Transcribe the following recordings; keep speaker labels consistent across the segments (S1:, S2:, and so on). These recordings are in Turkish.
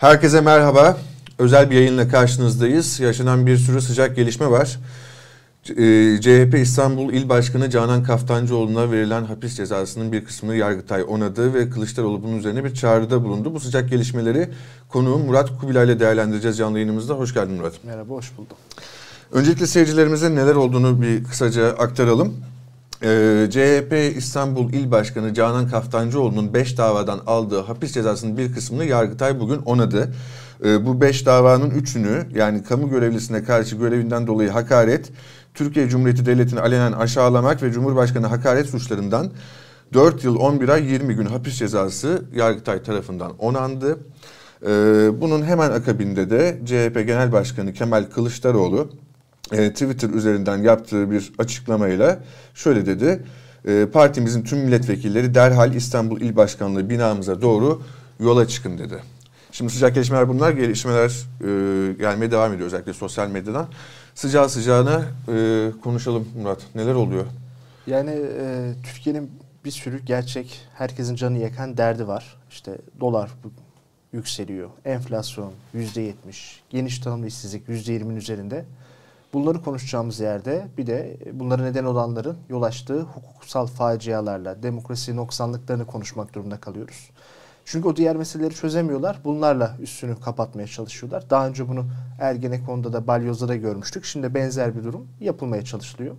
S1: Herkese merhaba. Özel bir yayınla karşınızdayız. Yaşanan bir sürü sıcak gelişme var. CHP e, İstanbul İl Başkanı Canan Kaftancıoğlu'na verilen hapis cezasının bir kısmını Yargıtay onadı ve Kılıçdaroğlu bunun üzerine bir çağrıda bulundu. Bu sıcak gelişmeleri konuğum Murat Kubilay ile değerlendireceğiz canlı yayınımızda. Hoş geldin Murat.
S2: Merhaba, hoş buldum.
S1: Öncelikle seyircilerimize neler olduğunu bir kısaca aktaralım. Ee, CHP İstanbul İl Başkanı Canan Kaftancıoğlu'nun 5 davadan aldığı hapis cezasının bir kısmını Yargıtay bugün onadı. Ee, bu 5 davanın 3'ünü yani kamu görevlisine karşı görevinden dolayı hakaret, Türkiye Cumhuriyeti Devleti'ni alenen aşağılamak ve Cumhurbaşkanı hakaret suçlarından 4 yıl 11 ay 20 gün hapis cezası Yargıtay tarafından onandı. Ee, bunun hemen akabinde de CHP Genel Başkanı Kemal Kılıçdaroğlu e, Twitter üzerinden yaptığı bir açıklamayla şöyle dedi. E, partimizin tüm milletvekilleri derhal İstanbul İl Başkanlığı binamıza doğru yola çıkın dedi. Şimdi sıcak gelişmeler bunlar. Gelişmeler e, gelmeye devam ediyor özellikle sosyal medyadan. Sıcağı sıcağına e, konuşalım Murat. Neler oluyor?
S2: Yani e, Türkiye'nin bir sürü gerçek, herkesin canı yakan derdi var. İşte dolar yükseliyor, enflasyon yüzde yetmiş, geniş tanımlı işsizlik yüzde yirminin üzerinde. Bunları konuşacağımız yerde bir de bunları neden olanların yol açtığı hukuksal facialarla, demokrasi noksanlıklarını konuşmak durumunda kalıyoruz. Çünkü o diğer meseleleri çözemiyorlar. Bunlarla üstünü kapatmaya çalışıyorlar. Daha önce bunu Ergenekon'da da Balyoz'da da görmüştük. Şimdi benzer bir durum yapılmaya çalışılıyor.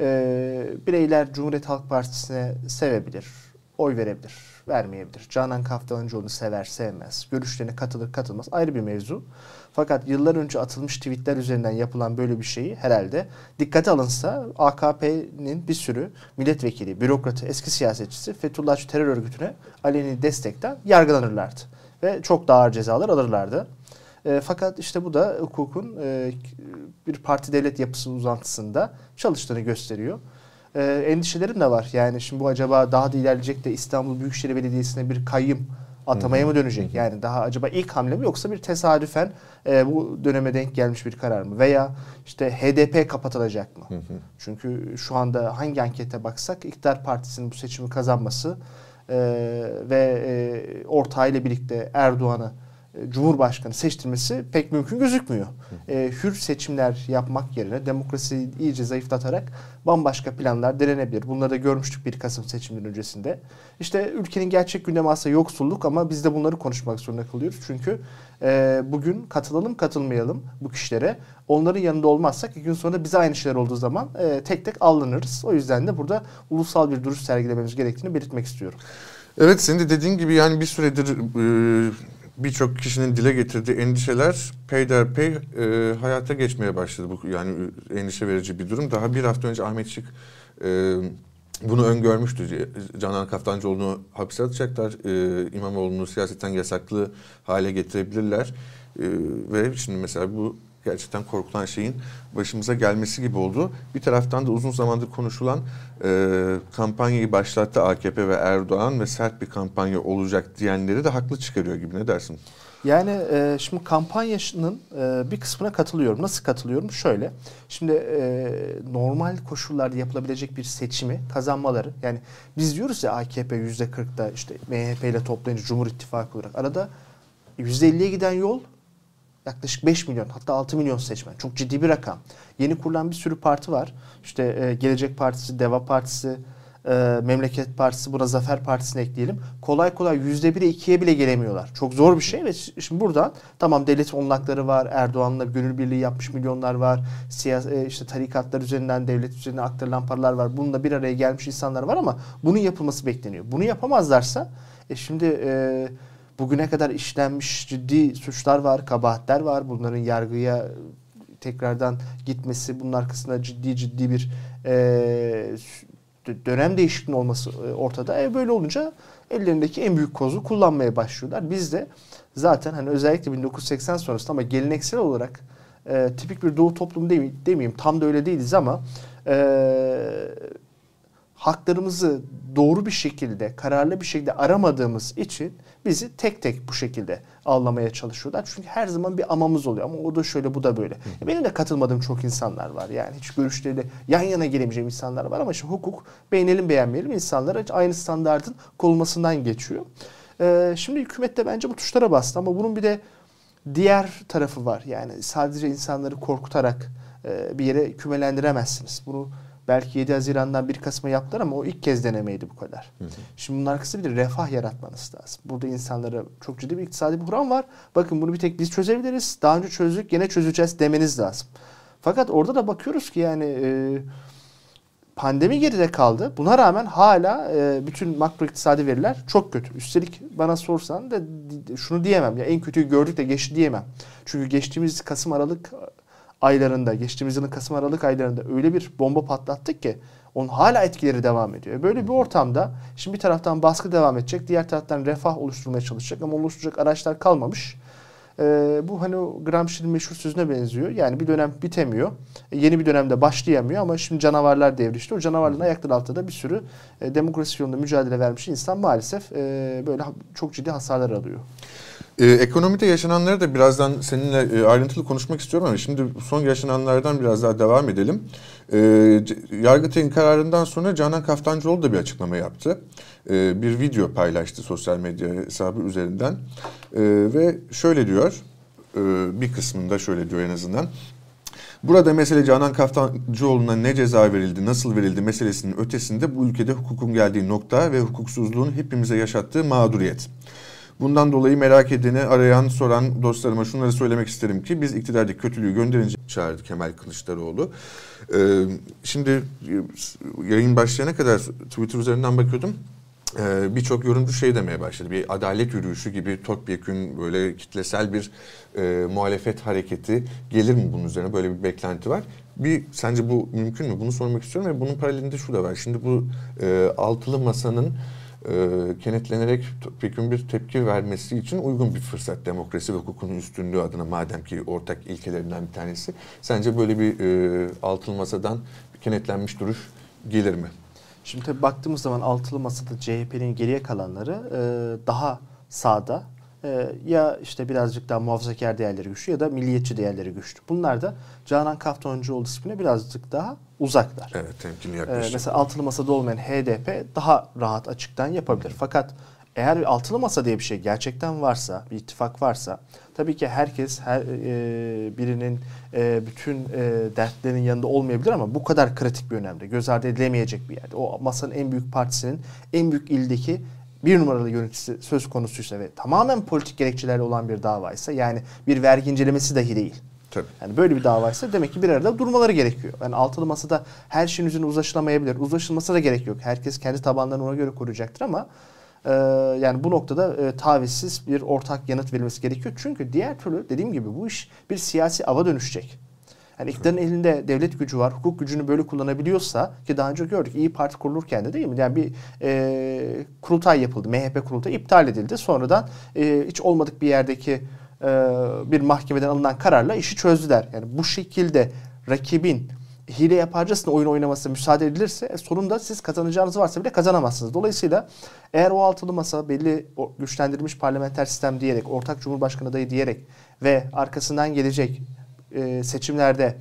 S2: Ee, bireyler Cumhuriyet Halk Partisi'ne sevebilir, oy verebilir, vermeyebilir. Canan Kaftancıoğlu'nu sever, sevmez. Görüşlerine katılır, katılmaz. Ayrı bir mevzu. Fakat yıllar önce atılmış tweetler üzerinden yapılan böyle bir şeyi herhalde dikkate alınsa AKP'nin bir sürü milletvekili, bürokratı, eski siyasetçisi Fethullahçı terör örgütüne aleni destekten yargılanırlardı. Ve çok daha ağır cezalar alırlardı. E, fakat işte bu da hukukun e, bir parti devlet yapısı uzantısında çalıştığını gösteriyor. E, endişelerim de var. Yani şimdi bu acaba daha da ilerleyecek de İstanbul Büyükşehir Belediyesi'ne bir kayyım atamaya mı dönecek? Yani daha acaba ilk hamle mi yoksa bir tesadüfen e, bu döneme denk gelmiş bir karar mı? Veya işte HDP kapatılacak mı? Çünkü şu anda hangi ankete baksak iktidar partisinin bu seçimi kazanması e, ve e, ortağıyla birlikte Erdoğan'ı Cumhurbaşkanı seçtirmesi pek mümkün gözükmüyor. E, hür seçimler yapmak yerine demokrasiyi iyice zayıflatarak bambaşka planlar denenebilir. Bunları da görmüştük 1 Kasım seçiminin öncesinde. İşte ülkenin gerçek gündemi aslında yoksulluk ama biz de bunları konuşmak zorunda kalıyoruz. Çünkü e, bugün katılalım katılmayalım bu kişilere. Onların yanında olmazsak iki gün sonra bize aynı şeyler olduğu zaman e, tek tek alınırız. O yüzden de burada ulusal bir duruş sergilememiz gerektiğini belirtmek istiyorum.
S1: Evet senin de dediğin gibi yani bir süredir e, birçok kişinin dile getirdiği endişeler peyderpey e, hayata geçmeye başladı. Bu yani endişe verici bir durum. Daha bir hafta önce Ahmet Şık e, bunu öngörmüştü. Canan Kaftancıoğlu'nu hapse atacaklar. E, İmamoğlu'nu siyasetten yasaklı hale getirebilirler. E, ve şimdi mesela bu gerçekten korkulan şeyin başımıza gelmesi gibi oldu. Bir taraftan da uzun zamandır konuşulan e, kampanyayı başlattı AKP ve Erdoğan ve sert bir kampanya olacak diyenleri de haklı çıkarıyor gibi ne dersin?
S2: Yani e, şimdi kampanyanın e, bir kısmına katılıyorum. Nasıl katılıyorum? Şöyle. Şimdi e, normal koşullarda yapılabilecek bir seçimi kazanmaları. Yani biz diyoruz ya AKP %40'da işte MHP ile toplayınca Cumhur İttifakı olarak. Arada %50'ye giden yol yaklaşık 5 milyon hatta 6 milyon seçmen. Çok ciddi bir rakam. Yeni kurulan bir sürü parti var. İşte e, Gelecek Partisi, Deva Partisi, e, Memleket Partisi, buna Zafer Partisi'ni ekleyelim. Kolay kolay yüzde bire ikiye bile gelemiyorlar. Çok zor bir şey ve şimdi buradan tamam devlet onlakları var. Erdoğan'la gönül birliği yapmış milyonlar var. Siyas e, işte tarikatlar üzerinden devlet üzerine aktarılan paralar var. Bununla bir araya gelmiş insanlar var ama bunun yapılması bekleniyor. Bunu yapamazlarsa e, şimdi e, bugüne kadar işlenmiş ciddi suçlar var, kabahatler var. Bunların yargıya tekrardan gitmesi, bunun arkasında ciddi ciddi bir e, dönem değişikliğinin olması e, ortada. E böyle olunca ellerindeki en büyük kozu kullanmaya başlıyorlar. Biz de zaten hani özellikle 1980 sonrasında ama geleneksel olarak e, tipik bir doğu toplumu demeyeyim, demeyeyim tam da öyle değiliz ama e, haklarımızı doğru bir şekilde, kararlı bir şekilde aramadığımız için bizi tek tek bu şekilde avlamaya çalışıyorlar. Çünkü her zaman bir amamız oluyor ama o da şöyle bu da böyle. Hı. Benim de katılmadığım çok insanlar var. Yani hiç görüşleriyle yan yana gelemeyeceğim insanlar var ama işte hukuk beğenelim beğenmeyelim insanlara aynı standartın konulmasından geçiyor. E, şimdi hükümet de bence bu tuşlara bastı ama bunun bir de diğer tarafı var. Yani sadece insanları korkutarak e, bir yere kümelendiremezsiniz. Bunu belki 7 Haziran'dan 1 Kasım'a yaptılar ama o ilk kez denemeydi bu kadar. Hı hı. Şimdi bunun arkasında bir refah yaratmanız lazım. Burada insanlara çok ciddi bir iktisadi buhran var. Bakın bunu bir tek biz çözebiliriz. Daha önce çözdük yine çözeceğiz demeniz lazım. Fakat orada da bakıyoruz ki yani e, pandemi geride kaldı. Buna rağmen hala e, bütün makro iktisadi veriler çok kötü. Üstelik bana sorsan da şunu diyemem. Ya en kötüyü gördük de geçti diyemem. Çünkü geçtiğimiz Kasım Aralık aylarında, geçtiğimiz yılın Kasım Aralık aylarında öyle bir bomba patlattık ki onun hala etkileri devam ediyor. Böyle bir ortamda şimdi bir taraftan baskı devam edecek, diğer taraftan refah oluşturmaya çalışacak ama oluşturacak araçlar kalmamış. Ee, bu hani o Gramsci'nin meşhur sözüne benziyor. Yani bir dönem bitemiyor. E, yeni bir dönemde başlayamıyor ama şimdi canavarlar devrişti. O canavarların ayakları altında da bir sürü e, demokrasi yolunda mücadele vermiş insan maalesef e, böyle çok ciddi hasarlar alıyor.
S1: Ee, ekonomide yaşananları da birazdan seninle e, ayrıntılı konuşmak istiyorum ama şimdi son yaşananlardan biraz daha devam edelim. Ee, Yargıtay'ın kararından sonra Canan Kaftancıoğlu da bir açıklama yaptı. Ee, bir video paylaştı sosyal medya hesabı üzerinden. Ee, ve şöyle diyor, e, bir kısmında şöyle diyor en azından. Burada mesele Canan Kaftancıoğlu'na ne ceza verildi, nasıl verildi meselesinin ötesinde bu ülkede hukukun geldiği nokta ve hukuksuzluğun hepimize yaşattığı mağduriyet. Bundan dolayı merak edeni, arayan, soran dostlarıma şunları söylemek isterim ki biz iktidardaki kötülüğü gönderince çağırdı Kemal Kılıçdaroğlu. Ee, şimdi e, yayın başlayana kadar Twitter üzerinden bakıyordum ee, birçok yorumcu şey demeye başladı. Bir adalet yürüyüşü gibi topyekün böyle kitlesel bir e, muhalefet hareketi gelir mi bunun üzerine? Böyle bir beklenti var. Bir sence bu mümkün mü? Bunu sormak istiyorum ve bunun paralelinde şu da var. Şimdi bu e, altılı masanın e, kenetlenerek topyekun bir tepki vermesi için uygun bir fırsat demokrasi ve hukukun üstünlüğü adına madem ki ortak ilkelerinden bir tanesi. Sence böyle bir e, altılı masadan kenetlenmiş duruş gelir mi?
S2: Şimdi tabii baktığımız zaman altılı masada CHP'nin geriye kalanları e, daha sağda e, ya işte birazcık daha muhafazakar değerleri güçlü ya da milliyetçi değerleri güçlü. Bunlar da Canan Kaftancıoğlu ismine birazcık daha uzaklar.
S1: Evet temkinli yaklaşım.
S2: Ee, mesela altılı masada olmayan HDP daha rahat açıktan yapabilir. Fakat eğer bir altılı masa diye bir şey gerçekten varsa, bir ittifak varsa tabii ki herkes her e, birinin e, bütün e, dertlerinin yanında olmayabilir ama bu kadar kritik bir önemde. Göz ardı edilemeyecek bir yerde. O masanın en büyük partisinin en büyük ildeki bir numaralı yöneticisi söz konusuysa ve tamamen politik gerekçelerle olan bir davaysa yani bir vergi incelemesi dahi değil
S1: Tabii.
S2: Yani böyle bir davaysa demek ki bir arada durmaları gerekiyor. Yani altılı masada her şeyin üzerine uzlaşılamayabilir. Uzlaşılması da gerek yok. Herkes kendi tabanlarını ona göre koruyacaktır ama e, yani bu noktada e, tavizsiz bir ortak yanıt verilmesi gerekiyor. Çünkü diğer türlü dediğim gibi bu iş bir siyasi ava dönüşecek. Yani iktidarın elinde devlet gücü var, hukuk gücünü böyle kullanabiliyorsa ki daha önce gördük İyi Parti kurulurken de değil mi? Yani bir e, kurultay yapıldı, MHP kurultayı iptal edildi. Sonradan e, hiç olmadık bir yerdeki e, bir mahkemeden alınan kararla işi çözdüler. Yani bu şekilde rakibin hile yaparcasına oyun oynamasına müsaade edilirse e, sonunda siz kazanacağınız varsa bile kazanamazsınız. Dolayısıyla eğer o altılı masa belli güçlendirilmiş parlamenter sistem diyerek, ortak cumhurbaşkanı adayı diyerek ve arkasından gelecek e, seçimlerde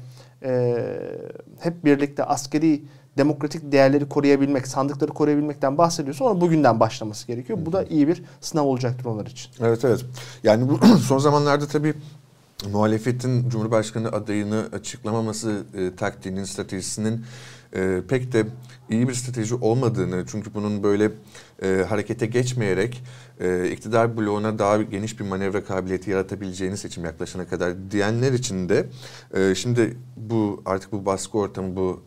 S2: hep birlikte askeri demokratik değerleri koruyabilmek, sandıkları koruyabilmekten bahsediyorsa onun bugünden başlaması gerekiyor. Bu da iyi bir sınav olacaktır onlar için.
S1: Evet evet. Yani bu son zamanlarda tabii muhalefetin Cumhurbaşkanı adayını açıklamaması e, taktiğinin, stratejisinin e, pek de iyi bir strateji olmadığını çünkü bunun böyle e, harekete geçmeyerek e, iktidar bloğuna daha geniş bir manevra kabiliyeti yaratabileceğini seçim yaklaşana kadar diyenler için de e, şimdi bu artık bu baskı ortamı bu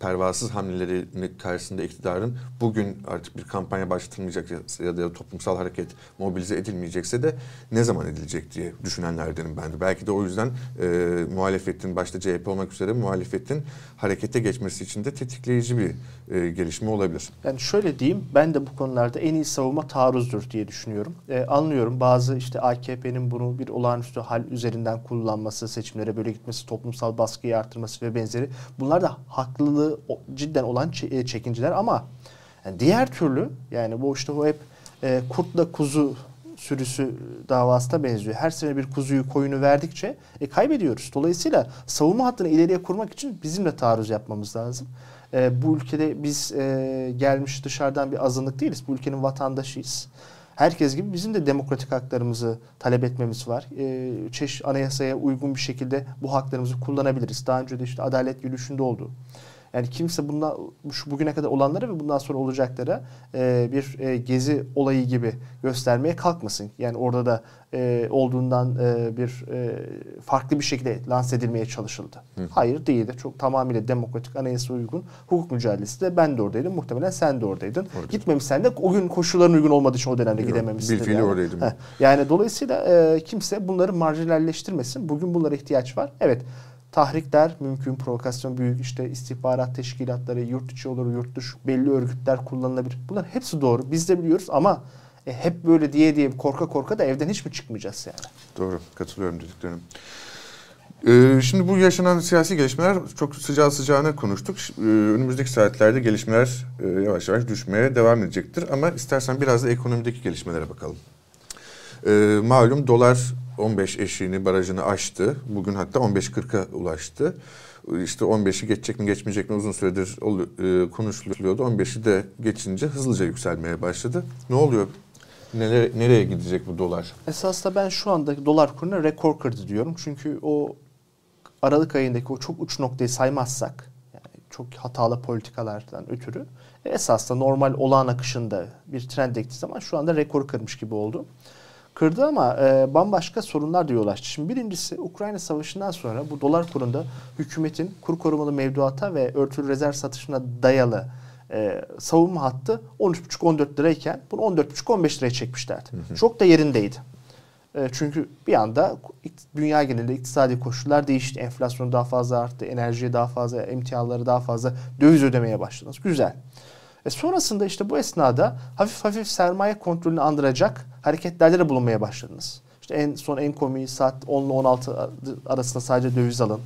S1: pervasız hamleleri karşısında iktidarın bugün artık bir kampanya başlatılmayacak ya da toplumsal hareket mobilize edilmeyecekse de ne zaman edilecek diye düşünenlerdenim ben de. Belki de o yüzden e, muhalefetin başta CHP olmak üzere muhalefetin harekete geçmesi için de tetikleyici bir e, gelişme olabilir.
S2: Yani şöyle diyeyim ben de bu konularda en iyi savunma taarruzdur diye düşünüyorum. E, anlıyorum bazı işte AKP'nin bunu bir olağanüstü hal üzerinden kullanması, seçimlere böyle gitmesi, toplumsal baskıyı artırması ve benzeri bunlar da haklı haklılığı cidden olan e, çekinciler ama yani diğer türlü yani bu işte o hep e, kurtla kuzu sürüsü davasına benziyor. Her sene bir kuzuyu koyunu verdikçe e, kaybediyoruz. Dolayısıyla savunma hattını ileriye kurmak için bizim de taarruz yapmamız lazım. E, bu ülkede biz e, gelmiş dışarıdan bir azınlık değiliz. Bu ülkenin vatandaşıyız. herkes gibi bizim de demokratik haklarımızı talep etmemiz var. E, çeşit anayasaya uygun bir şekilde bu haklarımızı kullanabiliriz. Daha önce de işte adalet yürüyüşünde oldu. Yani kimse bundan şu bugüne kadar olanları ve bundan sonra olacaklara e, bir e, gezi olayı gibi göstermeye kalkmasın. Yani orada da e, olduğundan e, bir e, farklı bir şekilde lanse edilmeye çalışıldı. Hı. Hayır değildi. Çok tamamıyla demokratik anayasa uygun hukuk mücadelesi de ben de oradaydım. Muhtemelen sen de oradaydın. Orada. Gitmemişsen de o gün koşulların uygun olmadığı için o dönemde Yok, gidememişsin.
S1: Bilfiili yani. oradaydım. Heh.
S2: Yani dolayısıyla e, kimse bunları marjinalleştirmesin. Bugün bunlara ihtiyaç var. Evet Tahrikler mümkün, provokasyon büyük, işte istihbarat teşkilatları, yurt içi olur, yurt dışı belli örgütler kullanılabilir. Bunlar hepsi doğru. Biz de biliyoruz ama e, hep böyle diye diye korka korka da evden hiç mi çıkmayacağız yani?
S1: Doğru, katılıyorum dediklerim. Ee, şimdi bu yaşanan siyasi gelişmeler çok sıcağı sıcağına konuştuk. Ee, önümüzdeki saatlerde gelişmeler e, yavaş yavaş düşmeye devam edecektir. Ama istersen biraz da ekonomideki gelişmelere bakalım. Ee, malum dolar 15 eşiğini, barajını aştı. Bugün hatta 15.40'a ulaştı. İşte 15'i geçecek mi geçmeyecek mi uzun süredir e, konuşuluyordu. 15'i de geçince hızlıca yükselmeye başladı. Ne oluyor? Nereye, nereye gidecek bu dolar?
S2: Esasında ben şu anda dolar kuruna rekor kırdı diyorum. Çünkü o Aralık ayındaki o çok uç noktayı saymazsak yani çok hatalı politikalardan ötürü esasında normal olağan akışında bir trend ektiği zaman şu anda rekor kırmış gibi oldu kırdı ama e, bambaşka sorunlar da yol açtı. Şimdi birincisi Ukrayna Savaşı'ndan sonra bu dolar kurunda hükümetin kur korumalı mevduata ve örtülü rezerv satışına dayalı e, savunma hattı 13,5-14 lirayken bunu 14,5-15 liraya çekmişlerdi. Hı hı. Çok da yerindeydi. E, çünkü bir anda dünya genelinde iktisadi koşullar değişti. Enflasyon daha fazla arttı, enerjiye daha fazla, emtiaları daha fazla döviz ödemeye başladınız. Güzel. E sonrasında işte bu esnada hafif hafif sermaye kontrolünü andıracak hareketlerde de bulunmaya başladınız. İşte en son en komiği saat 10 ile 16 arasında sadece döviz alın.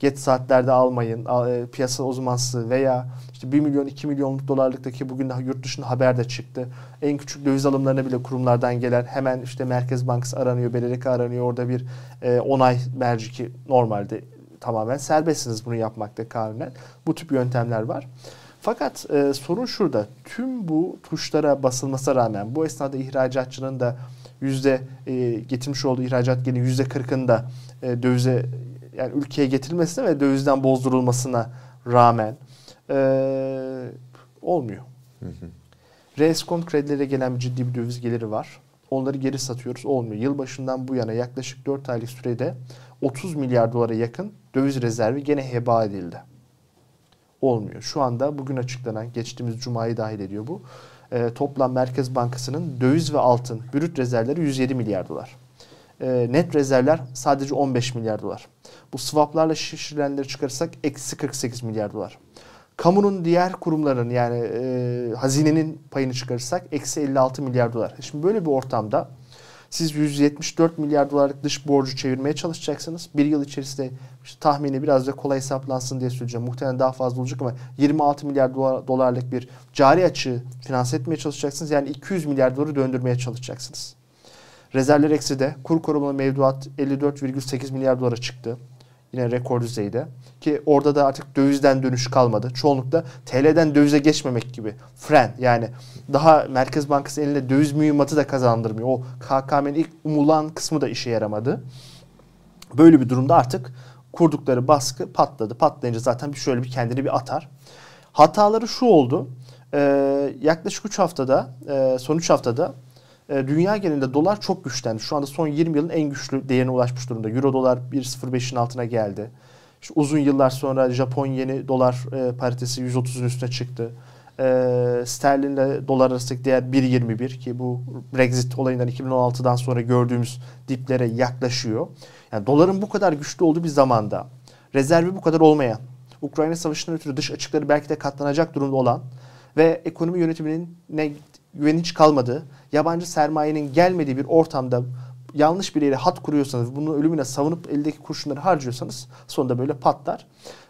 S2: Geç saatlerde almayın. E, piyasa uzmansı veya işte 1 milyon 2 milyonluk dolarlıktaki bugün yurt dışında haber de çıktı. En küçük döviz alımlarına bile kurumlardan gelen hemen işte Merkez Bankası aranıyor, BDDK aranıyor. Orada bir e, onay merci ki normalde tamamen serbestsiniz bunu yapmakta kanunen. Bu tip yöntemler var. Fakat e, sorun şurada. Tüm bu tuşlara basılmasına rağmen bu esnada ihracatçının da yüzde e, getirmiş olduğu ihracat geliri yüzde kırkında e, dövize yani ülkeye getirilmesine ve dövizden bozdurulmasına rağmen e, olmuyor. Hı kredilere gelen ciddi bir döviz geliri var. Onları geri satıyoruz. Olmuyor. Yılbaşından bu yana yaklaşık 4 aylık sürede 30 milyar dolara yakın döviz rezervi gene heba edildi olmuyor. Şu anda bugün açıklanan, geçtiğimiz Cuma'yı dahil ediyor bu. E, toplam Merkez Bankası'nın döviz ve altın brüt rezervleri 107 milyar dolar. E, net rezervler sadece 15 milyar dolar. Bu swaplarla şişirilenleri çıkarırsak eksi 48 milyar dolar. Kamunun diğer kurumlarının yani e, hazinenin payını çıkarırsak eksi 56 milyar dolar. Şimdi böyle bir ortamda siz 174 milyar dolarlık dış borcu çevirmeye çalışacaksınız. Bir yıl içerisinde işte tahmini biraz da kolay hesaplansın diye söyleyeceğim. Muhtemelen daha fazla olacak ama 26 milyar dolarlık bir cari açığı finanse etmeye çalışacaksınız. Yani 200 milyar doları döndürmeye çalışacaksınız. Rezervler eksi de kur korumalı mevduat 54,8 milyar dolara çıktı. Yine rekor düzeyde. Ki orada da artık dövizden dönüş kalmadı. Çoğunlukla TL'den dövize geçmemek gibi. Fren yani daha Merkez Bankası eline döviz mühimmatı da kazandırmıyor. O KKM'nin ilk umulan kısmı da işe yaramadı. Böyle bir durumda artık kurdukları baskı patladı. Patlayınca zaten bir şöyle bir kendini bir atar. Hataları şu oldu. Ee, yaklaşık 3 haftada, e, son 3 haftada e, dünya genelinde dolar çok güçlendi. Şu anda son 20 yılın en güçlü değerine ulaşmış durumda. Euro dolar 1.05'in altına geldi. İşte uzun yıllar sonra Japon yeni dolar e, paritesi 130'un üstüne çıktı. E, sterlinle dolar arasındaki değer 1.21 ki bu Brexit olayından 2016'dan sonra gördüğümüz diplere yaklaşıyor. Yani doların bu kadar güçlü olduğu bir zamanda rezervi bu kadar olmayan, Ukrayna Savaşı'ndan ötürü dış açıkları belki de katlanacak durumda olan ve ekonomi yönetiminin ne güven hiç kalmadığı, yabancı sermayenin gelmediği bir ortamda yanlış bir yere hat kuruyorsanız, bunu ölümüne savunup eldeki kurşunları harcıyorsanız sonunda böyle patlar.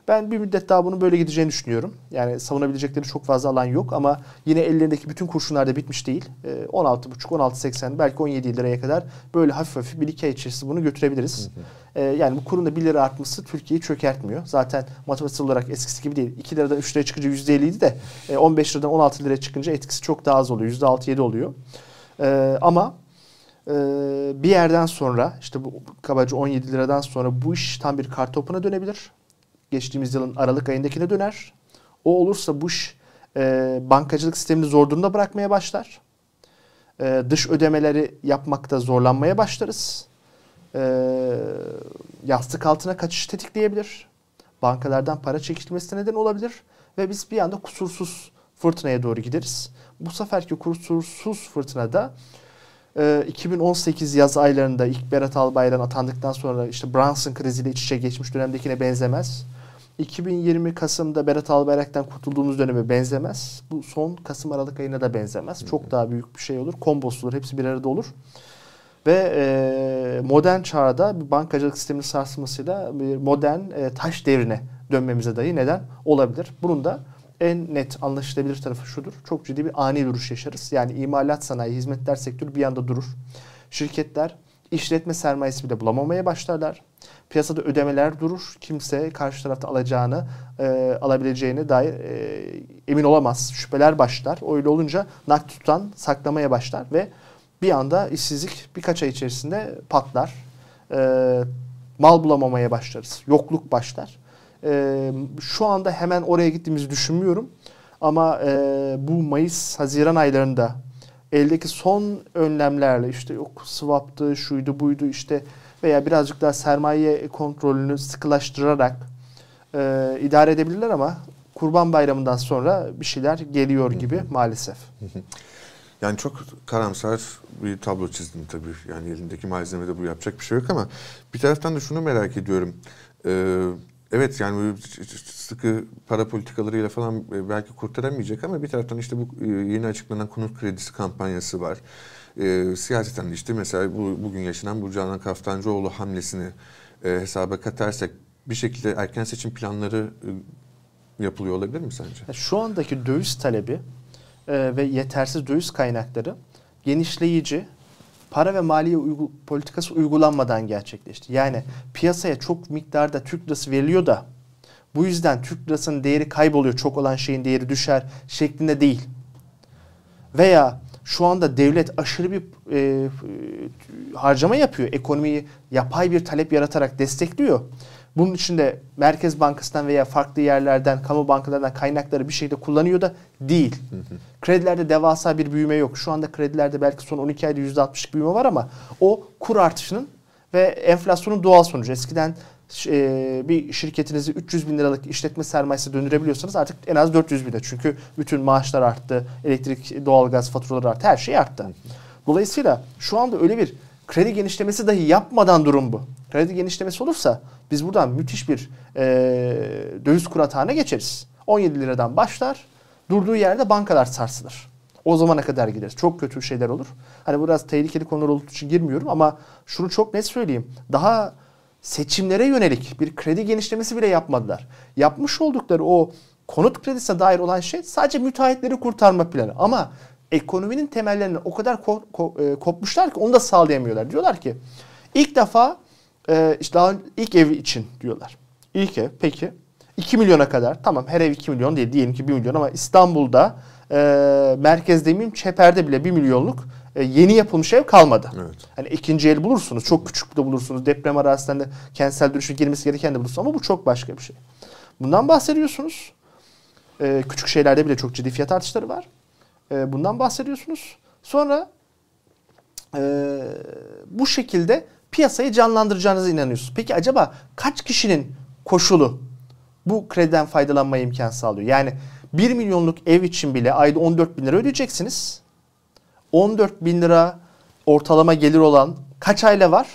S2: Ben bir müddet daha bunun böyle gideceğini düşünüyorum. Yani savunabilecekleri çok fazla alan yok ama yine ellerindeki bütün kurşunlar da bitmiş değil. 16,5, ee, 16,80 belki 17 liraya kadar böyle hafif hafif bir iki ay içerisinde bunu götürebiliriz. Hı hı. Ee, yani bu kurun da 1 lira artması Türkiye'yi çökertmiyor. Zaten matematiksel olarak eskisi gibi değil. 2 liradan 3 liraya çıkınca %50 idi de 15 e, liradan 16 liraya çıkınca etkisi çok daha az oluyor. %6-7 oluyor. E, ama e, bir yerden sonra işte bu kabaca 17 liradan sonra bu iş tam bir kartopuna dönebilir. Geçtiğimiz yılın Aralık ayındakine döner. O olursa bu iş e, bankacılık sistemini zor durumda bırakmaya başlar. E, dış ödemeleri yapmakta zorlanmaya başlarız. E, yastık altına kaçış tetikleyebilir. Bankalardan para çekilmesine neden olabilir. Ve biz bir anda kusursuz fırtınaya doğru gideriz. Bu seferki kusursuz fırtınada 2018 yaz aylarında ilk Berat Albayrak'ın atandıktan sonra işte Brunson kriziyle iç içe geçmiş dönemdekine benzemez. 2020 Kasım'da Berat Albayrak'tan kurtulduğumuz döneme benzemez. Bu son Kasım Aralık ayına da benzemez. Çok daha büyük bir şey olur. Kombos olur. Hepsi bir arada olur. Ve e, modern çağda bir bankacılık sisteminin sarsılmasıyla bir modern e, taş devrine dönmemize dahi neden olabilir. Bunun da en net anlaşılabilir tarafı şudur. Çok ciddi bir ani duruş yaşarız. Yani imalat sanayi, hizmetler sektörü bir anda durur. Şirketler işletme sermayesi bile bulamamaya başlarlar. Piyasada ödemeler durur. Kimse karşı tarafta alacağını, e, alabileceğini dair e, emin olamaz. Şüpheler başlar. Öyle olunca nakit tutan saklamaya başlar ve bir anda işsizlik birkaç ay içerisinde patlar. E, mal bulamamaya başlarız. Yokluk başlar. E, şu anda hemen oraya gittiğimizi düşünmüyorum. Ama e, bu Mayıs, Haziran aylarında eldeki son önlemlerle işte yok swap'tı, şuydu buydu işte veya birazcık daha sermaye kontrolünü sıkılaştırarak e, idare edebilirler ama Kurban Bayramı'ndan sonra bir şeyler geliyor gibi maalesef.
S1: Yani çok karamsar bir tablo çizdim tabii. Yani elindeki malzemede bu yapacak bir şey yok ama bir taraftan da şunu merak ediyorum. Ee, evet yani sıkı para politikalarıyla falan e, belki kurtaramayacak ama bir taraftan işte bu e, yeni açıklanan konut kredisi kampanyası var. E, siyaseten işte mesela bu, bugün yaşanan bu Canan Kaftancıoğlu hamlesini e, hesaba katarsak bir şekilde erken seçim planları e, yapılıyor olabilir mi sence?
S2: Şu andaki döviz talebi e, ve yetersiz döviz kaynakları genişleyici para ve maliye uygu, politikası uygulanmadan gerçekleşti. Yani piyasaya çok miktarda Türk lirası veriliyor da bu yüzden Türk lirasının değeri kayboluyor. Çok olan şeyin değeri düşer şeklinde değil. Veya şu anda devlet aşırı bir e, harcama yapıyor. Ekonomiyi yapay bir talep yaratarak destekliyor. Bunun için de Merkez Bankası'ndan veya farklı yerlerden, kamu bankalarından kaynakları bir şekilde kullanıyor da değil. Kredilerde devasa bir büyüme yok. Şu anda kredilerde belki son 12 ayda %60'lık büyüme var ama o kur artışının ve enflasyonun doğal sonucu. Eskiden e, bir şirketinizi 300 bin liralık işletme sermayesi döndürebiliyorsanız artık en az 400 bine. Çünkü bütün maaşlar arttı, elektrik, doğalgaz faturaları arttı, her şey arttı. Dolayısıyla şu anda öyle bir kredi genişlemesi dahi yapmadan durum bu. Kredi genişlemesi olursa biz buradan müthiş bir e, döviz kur atağına geçeriz. 17 liradan başlar, durduğu yerde bankalar sarsılır. O zamana kadar gideriz. Çok kötü şeyler olur. Hani biraz tehlikeli konular olduğu için girmiyorum ama şunu çok net söyleyeyim. Daha seçimlere yönelik bir kredi genişlemesi bile yapmadılar. Yapmış oldukları o konut kredisine dair olan şey sadece müteahhitleri kurtarma planı. Ama ekonominin temellerini o kadar ko- ko- e, kopmuşlar ki onu da sağlayamıyorlar. Diyorlar ki ilk defa e, işte daha ilk ev için diyorlar. İlk ev peki 2 milyona kadar tamam her ev 2 milyon değil diyelim ki 1 milyon ama İstanbul'da e, merkez demeyeyim çeperde bile 1 milyonluk e, yeni yapılmış ev kalmadı. Evet. Hani ikinci el bulursunuz. Çok küçük de bulursunuz. Deprem arasında kentsel dönüşüm girmesi gereken de bulursunuz. Ama bu çok başka bir şey. Bundan bahsediyorsunuz. E, küçük şeylerde bile çok ciddi fiyat artışları var. E, bundan bahsediyorsunuz. Sonra e, bu şekilde piyasayı canlandıracağınıza inanıyorsunuz. Peki acaba kaç kişinin koşulu bu krediden faydalanmaya imkan sağlıyor? Yani 1 milyonluk ev için bile ayda 14 bin lira ödeyeceksiniz. 14 bin lira ortalama gelir olan kaç aile var?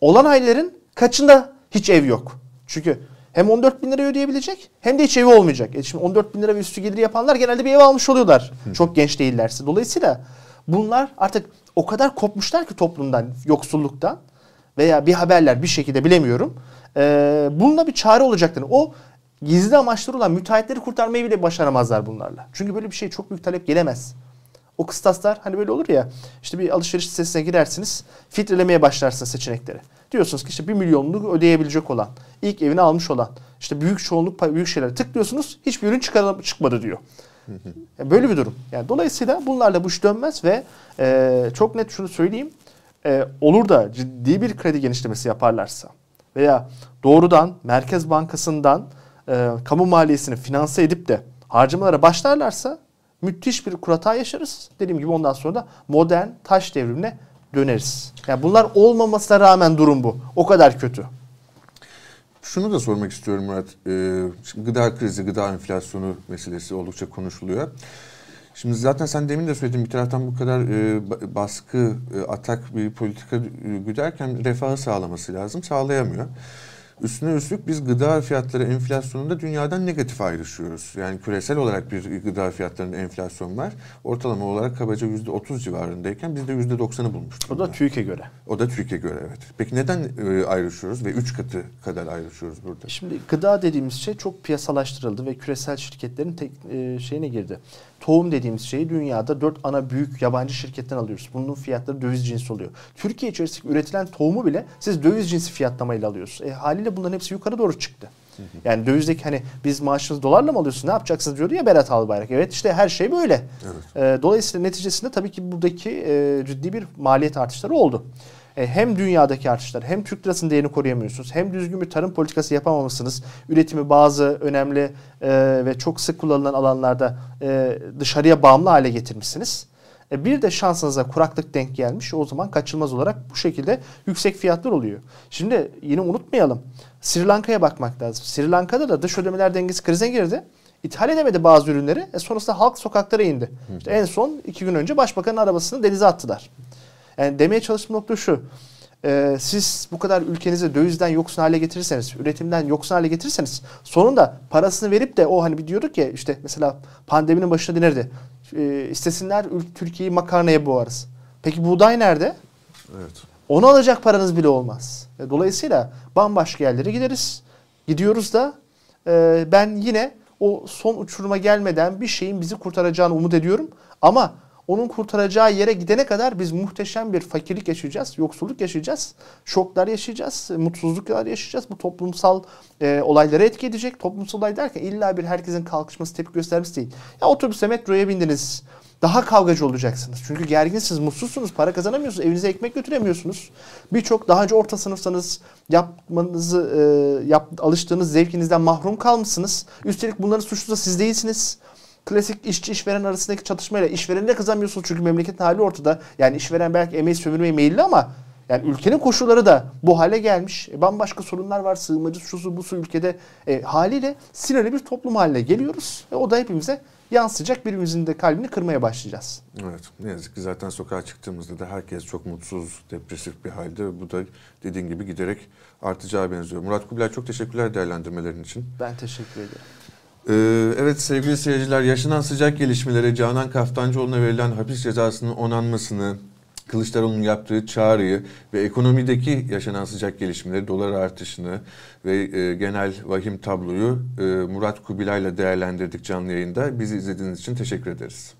S2: Olan ailelerin kaçında hiç ev yok? Çünkü hem 14 bin lira ödeyebilecek hem de hiç evi olmayacak. E şimdi 14 bin lira ve üstü geliri yapanlar genelde bir ev almış oluyorlar. Çok genç değillerse. Dolayısıyla bunlar artık o kadar kopmuşlar ki toplumdan, yoksulluktan veya bir haberler bir şekilde bilemiyorum. Ee, bununla bir çare olacaktır. O gizli amaçları olan müteahhitleri kurtarmayı bile başaramazlar bunlarla. Çünkü böyle bir şey çok büyük talep gelemez. O kıstaslar hani böyle olur ya işte bir alışveriş sitesine girersiniz filtrelemeye başlarsınız seçenekleri. Diyorsunuz ki işte bir milyonluk ödeyebilecek olan, ilk evini almış olan, işte büyük çoğunluk büyük şeyler tıklıyorsunuz hiçbir ürün çıkmadı diyor. Yani böyle bir durum. Yani dolayısıyla bunlarla bu iş dönmez ve e, çok net şunu söyleyeyim. E, olur da ciddi bir kredi genişlemesi yaparlarsa veya doğrudan Merkez Bankası'ndan e, kamu maliyesini finanse edip de harcamalara başlarlarsa müthiş bir kurata yaşarız. Dediğim gibi ondan sonra da modern taş devrimine döneriz. Yani bunlar olmamasına rağmen durum bu. O kadar kötü.
S1: Şunu da sormak istiyorum Murat. Ee, şimdi gıda krizi, gıda enflasyonu meselesi oldukça konuşuluyor. Şimdi zaten sen demin de söyledin bir taraftan bu kadar e, baskı, e, atak bir politika güderken refahı sağlaması lazım. Sağlayamıyor. Üstüne üstlük biz gıda fiyatları enflasyonunda dünyadan negatif ayrışıyoruz. Yani küresel olarak bir gıda fiyatlarında enflasyon var. Ortalama olarak kabaca yüzde otuz civarındayken biz de yüzde doksanı bulmuştuk.
S2: O da TÜİK'e göre.
S1: O da TÜİK'e göre evet. Peki neden e, ayrışıyoruz ve üç katı kadar ayrışıyoruz burada?
S2: Şimdi gıda dediğimiz şey çok piyasalaştırıldı ve küresel şirketlerin tek, e, şeyine girdi. Tohum dediğimiz şeyi dünyada dört ana büyük yabancı şirketten alıyoruz. Bunun fiyatları döviz cinsi oluyor. Türkiye içerisinde üretilen tohumu bile siz döviz cinsi fiyatlamayla alıyorsunuz. E, haliyle bunların hepsi yukarı doğru çıktı. Yani dövizdeki hani biz maaşınızı dolarla mı alıyorsunuz ne yapacaksınız diyordu ya Berat Albayrak. Evet işte her şey böyle. Evet. E, dolayısıyla neticesinde tabii ki buradaki e, ciddi bir maliyet artışları oldu. E, hem dünyadaki artışlar hem Türk lirasının değerini koruyamıyorsunuz hem düzgün bir tarım politikası yapamamışsınız. Üretimi bazı önemli e, ve çok sık kullanılan alanlarda e, dışarıya bağımlı hale getirmişsiniz. E, bir de şansınıza kuraklık denk gelmiş. O zaman kaçınılmaz olarak bu şekilde yüksek fiyatlar oluyor. Şimdi yine unutmayalım. Sri Lanka'ya bakmak lazım. Sri Lanka'da da dış ödemeler dengesi krize girdi. İthal edemedi bazı ürünleri. E sonrasında halk sokaklara indi. İşte en son iki gün önce başbakanın arabasını denize attılar. Yani demeye çalıştığım nokta şu. Ee, siz bu kadar ülkenizi dövizden yoksun hale getirirseniz, üretimden yoksun hale getirirseniz sonunda parasını verip de o hani bir diyorduk ya işte mesela pandeminin başında denirdi. E, istesinler Türkiye'yi makarnaya boğarız. Peki buğday nerede? Evet. Onu alacak paranız bile olmaz. E, dolayısıyla bambaşka yerlere gideriz. Gidiyoruz da e, ben yine o son uçuruma gelmeden bir şeyin bizi kurtaracağını umut ediyorum. Ama onun kurtaracağı yere gidene kadar biz muhteşem bir fakirlik yaşayacağız, yoksulluk yaşayacağız, şoklar yaşayacağız, mutsuzluklar yaşayacağız. Bu toplumsal e, olayları etki edecek. Toplumsal olay derken illa bir herkesin kalkışması, tepki göstermesi değil. Ya otobüse, metroya bindiniz. Daha kavgacı olacaksınız. Çünkü gerginsiniz, mutsuzsunuz, para kazanamıyorsunuz, evinize ekmek götüremiyorsunuz. Birçok daha önce orta sınıfsanız yapmanızı, e, yap, alıştığınız zevkinizden mahrum kalmışsınız. Üstelik bunların suçlusu da siz değilsiniz klasik işçi işveren arasındaki çatışmayla işverene kazanmıyorsunuz çünkü memleketin hali ortada. Yani işveren belki emeği sömürmeye meyilli ama yani ülkenin koşulları da bu hale gelmiş. E, bambaşka sorunlar var. Sığınmacı şusu busu ülkede e, haliyle sinirli bir toplum haline geliyoruz. ve o da hepimize yansıyacak. Birbirimizin de kalbini kırmaya başlayacağız.
S1: Evet. Ne yazık ki zaten sokağa çıktığımızda da herkes çok mutsuz, depresif bir halde. Bu da dediğin gibi giderek artacağı benziyor. Murat Kubilay çok teşekkürler değerlendirmelerin için.
S2: Ben teşekkür ederim.
S1: Ee, evet sevgili seyirciler yaşanan sıcak gelişmeleri Canan Kaftancıoğlu'na verilen hapis cezasının onanmasını, Kılıçdaroğlu'nun yaptığı çağrıyı ve ekonomideki yaşanan sıcak gelişmeleri, dolar artışını ve e, genel vahim tabloyu e, Murat Kubilay'la değerlendirdik canlı yayında. Bizi izlediğiniz için teşekkür ederiz.